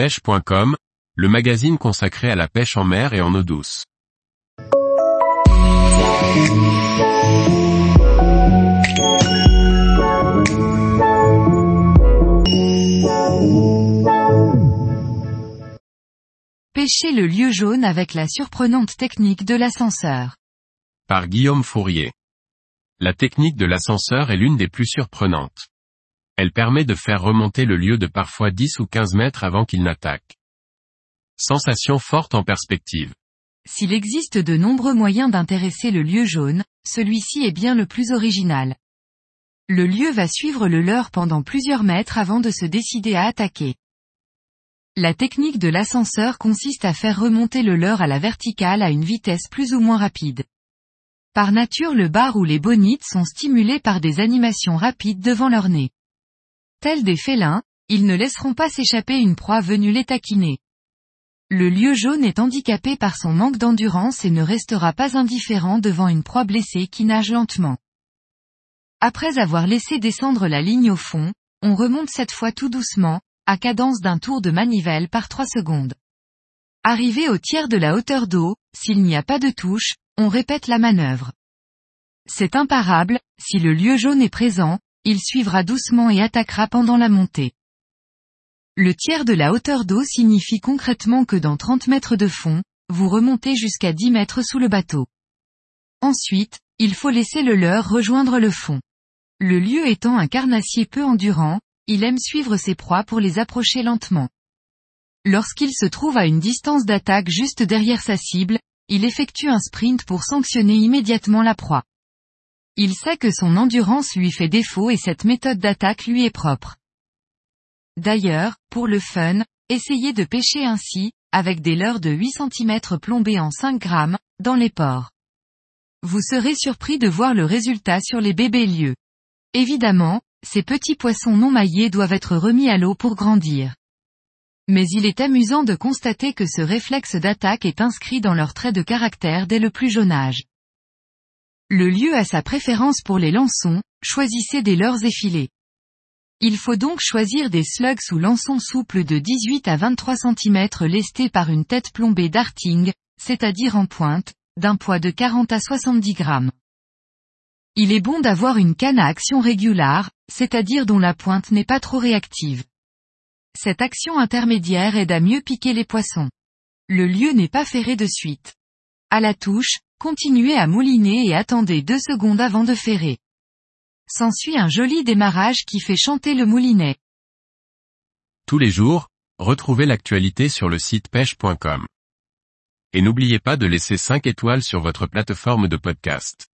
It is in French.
pêche.com, le magazine consacré à la pêche en mer et en eau douce. Pêcher le lieu jaune avec la surprenante technique de l'ascenseur. Par Guillaume Fourier. La technique de l'ascenseur est l'une des plus surprenantes. Elle permet de faire remonter le lieu de parfois 10 ou 15 mètres avant qu'il n'attaque. Sensation forte en perspective. S'il existe de nombreux moyens d'intéresser le lieu jaune, celui-ci est bien le plus original. Le lieu va suivre le leurre pendant plusieurs mètres avant de se décider à attaquer. La technique de l'ascenseur consiste à faire remonter le leurre à la verticale à une vitesse plus ou moins rapide. Par nature le bar ou les bonites sont stimulés par des animations rapides devant leur nez. Tels des félins, ils ne laisseront pas s'échapper une proie venue les taquiner. Le lieu jaune est handicapé par son manque d'endurance et ne restera pas indifférent devant une proie blessée qui nage lentement. Après avoir laissé descendre la ligne au fond, on remonte cette fois tout doucement, à cadence d'un tour de manivelle par 3 secondes. Arrivé au tiers de la hauteur d'eau, s'il n'y a pas de touche, on répète la manœuvre. C'est imparable, si le lieu jaune est présent, il suivra doucement et attaquera pendant la montée. Le tiers de la hauteur d'eau signifie concrètement que dans 30 mètres de fond, vous remontez jusqu'à 10 mètres sous le bateau. Ensuite, il faut laisser le leurre rejoindre le fond. Le lieu étant un carnassier peu endurant, il aime suivre ses proies pour les approcher lentement. Lorsqu'il se trouve à une distance d'attaque juste derrière sa cible, il effectue un sprint pour sanctionner immédiatement la proie. Il sait que son endurance lui fait défaut et cette méthode d'attaque lui est propre. D'ailleurs, pour le fun, essayez de pêcher ainsi, avec des leurres de 8 cm plombés en 5 grammes, dans les ports. Vous serez surpris de voir le résultat sur les bébés lieux. Évidemment, ces petits poissons non maillés doivent être remis à l'eau pour grandir. Mais il est amusant de constater que ce réflexe d'attaque est inscrit dans leur trait de caractère dès le plus jeune âge. Le lieu a sa préférence pour les lançons, choisissez des leurres effilés. Il faut donc choisir des slugs ou lançons souples de 18 à 23 cm lestés par une tête plombée darting, c'est-à-dire en pointe, d'un poids de 40 à 70 grammes. Il est bon d'avoir une canne à action régulière, c'est-à-dire dont la pointe n'est pas trop réactive. Cette action intermédiaire aide à mieux piquer les poissons. Le lieu n'est pas ferré de suite. À la touche, continuez à mouliner et attendez deux secondes avant de ferrer. S'ensuit un joli démarrage qui fait chanter le moulinet. Tous les jours, retrouvez l'actualité sur le site pêche.com. Et n'oubliez pas de laisser 5 étoiles sur votre plateforme de podcast.